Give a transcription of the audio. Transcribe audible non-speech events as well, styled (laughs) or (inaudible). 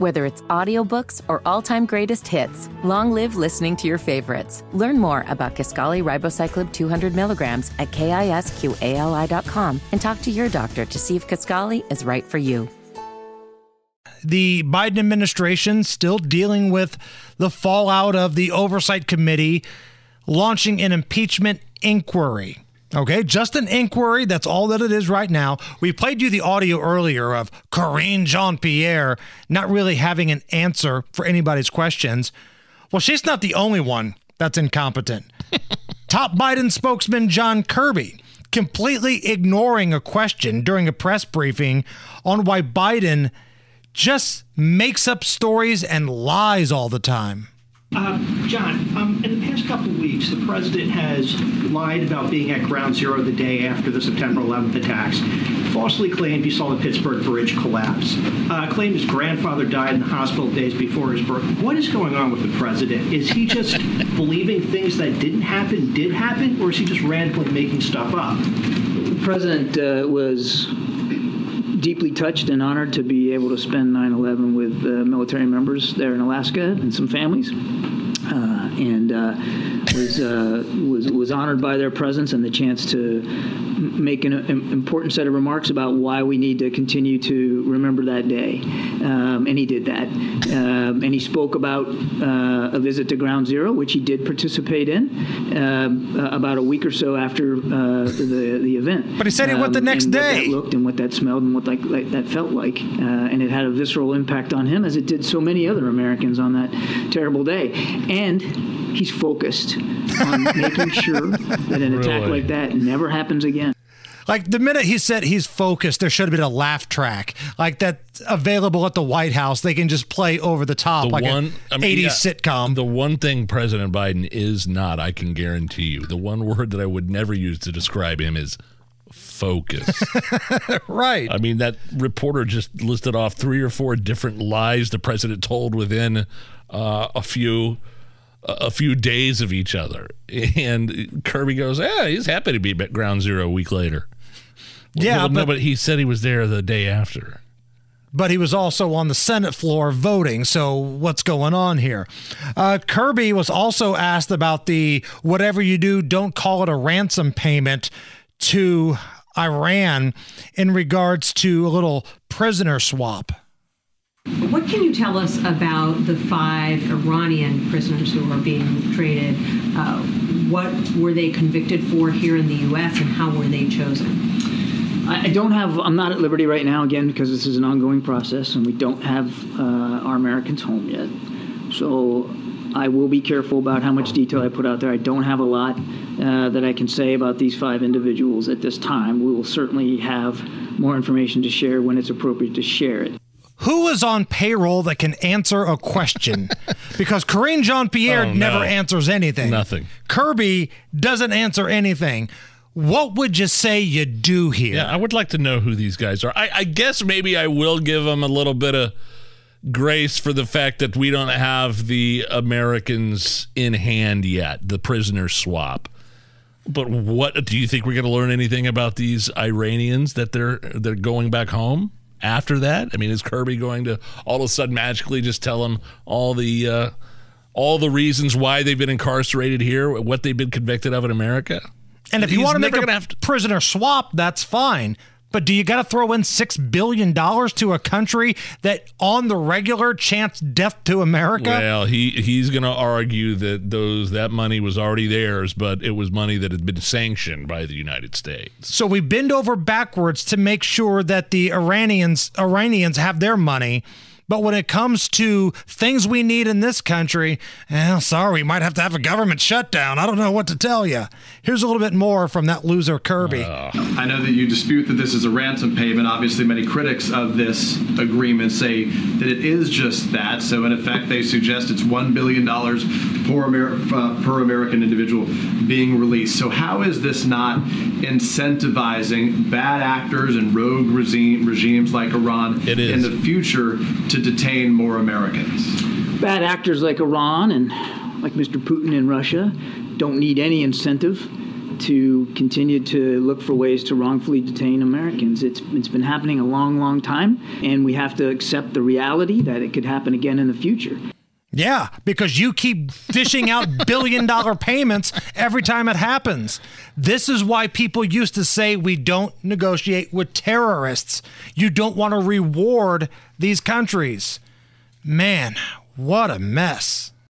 Whether it's audiobooks or all-time greatest hits, long live listening to your favorites. Learn more about Kisqali Ribociclib 200 milligrams at kisqali.com and talk to your doctor to see if Kisqali is right for you. The Biden administration still dealing with the fallout of the oversight committee launching an impeachment inquiry. Okay, just an inquiry. That's all that it is right now. We played you the audio earlier of Karine Jean Pierre not really having an answer for anybody's questions. Well, she's not the only one that's incompetent. (laughs) Top Biden spokesman John Kirby completely ignoring a question during a press briefing on why Biden just makes up stories and lies all the time. Uh, John, um, in the past couple of weeks, the president has lied about being at ground zero the day after the September 11th attacks, falsely claimed he saw the Pittsburgh Bridge collapse, uh, claimed his grandfather died in the hospital days before his birth. What is going on with the president? Is he just (laughs) believing things that didn't happen did happen, or is he just randomly making stuff up? The president uh, was deeply touched and honored to be able to spend 9/11 with uh, military members there in Alaska and some families, uh, and uh, was uh, was was honored by their presence and the chance to make an, an, important set of remarks about why we need to continue to remember that day, um, and he did that, um, and he spoke about uh, a visit to Ground Zero, which he did participate in um, about a week or so after uh, the the event. But he said it went the Um, next what day. that looked and what that smelled and what like, like that felt like, uh, and it had a visceral impact on him, as it did so many other Americans on that terrible day. And he's focused on (laughs) making sure that an attack Really? like that never happens again. Like the minute he said he's focused, there should have been a laugh track like that's available at the White House. They can just play over the top The like one an I mean, 80s yeah, sitcom. The one thing President Biden is not, I can guarantee you, the one word that I would never use to describe him is focus. (laughs) right. I mean, that reporter just listed off three or four different lies the president told within uh, a few a few days of each other. (laughs) And Kirby goes, "Yeah, he's happy to be at Ground Zero a week later." Yeah, Well, no, but- but he said he was there the day after. but he was also on the Senate floor voting. So what's going on here? Uh, Kirby was also asked about the whatever you do, don't call it a ransom payment to Iran in regards to a little prisoner swap. What can you tell us about the five Iranian prisoners who are being traded? Uh, what were they convicted for here in the U.S. and how were they chosen? I don't have. I'm not at liberty right now again because this is an ongoing process, and we don't have uh, our Americans home yet. So I will be careful about how much detail I put out there. I don't have a lot uh, that I can say about these five individuals at this time. We will certainly have more information to share when it's appropriate to share it. Who is on payroll that can answer a question? (laughs) because Karine Jean Pierre Oh, never no. answers anything. Nothing. Kirby doesn't answer anything. What would you say you do here? Yeah, I would like to know who these guys are. I, I guess maybe I will give them a little bit of grace for the fact that we don't have the Americans in hand yet, the prisoner swap. But what do you think we're going to learn anything about these Iranians that they're they're going back home after that? I mean, is Kirby going to all of a sudden magically just tell them all the uh, all the reasons why they've been incarcerated here, what they've been convicted of in America? And if you want to make a to- prisoner swap, that's fine. But do you got to throw in six billion dollars to a country that, on the regular, chants death to America? Well, he he's going to argue that those that money was already theirs, but it was money that had been sanctioned by the United States. So we bend over backwards to make sure that the Iranians Iranians have their money. But when it comes to things we need in this country, eh, sorry, we might have to have a government shutdown. I don't know what to tell you. Here's a little bit more from that loser Kirby. I know that you dispute that this is a ransom payment. Obviously, many critics of this agreement say that it is just that. So, in effect, they suggest it's $1 billion per, Amer- uh, per American individual being released. So, how is this not incentivizing bad actors and rogue regime, regimes like Iran It is. in the future to detain more Americans? Bad actors like Iran and like Mr. Putin in Russia don't need any incentive to continue to look for ways to wrongfully detain Americans. It's it's been happening a long, long time, and we have to accept the reality that it could happen again in the future. Yeah, because you keep fishing out (laughs) billion dollar payments every time it happens. This is why people used to say we don't negotiate with terrorists. You don't want to reward these countries. Man, what a mess.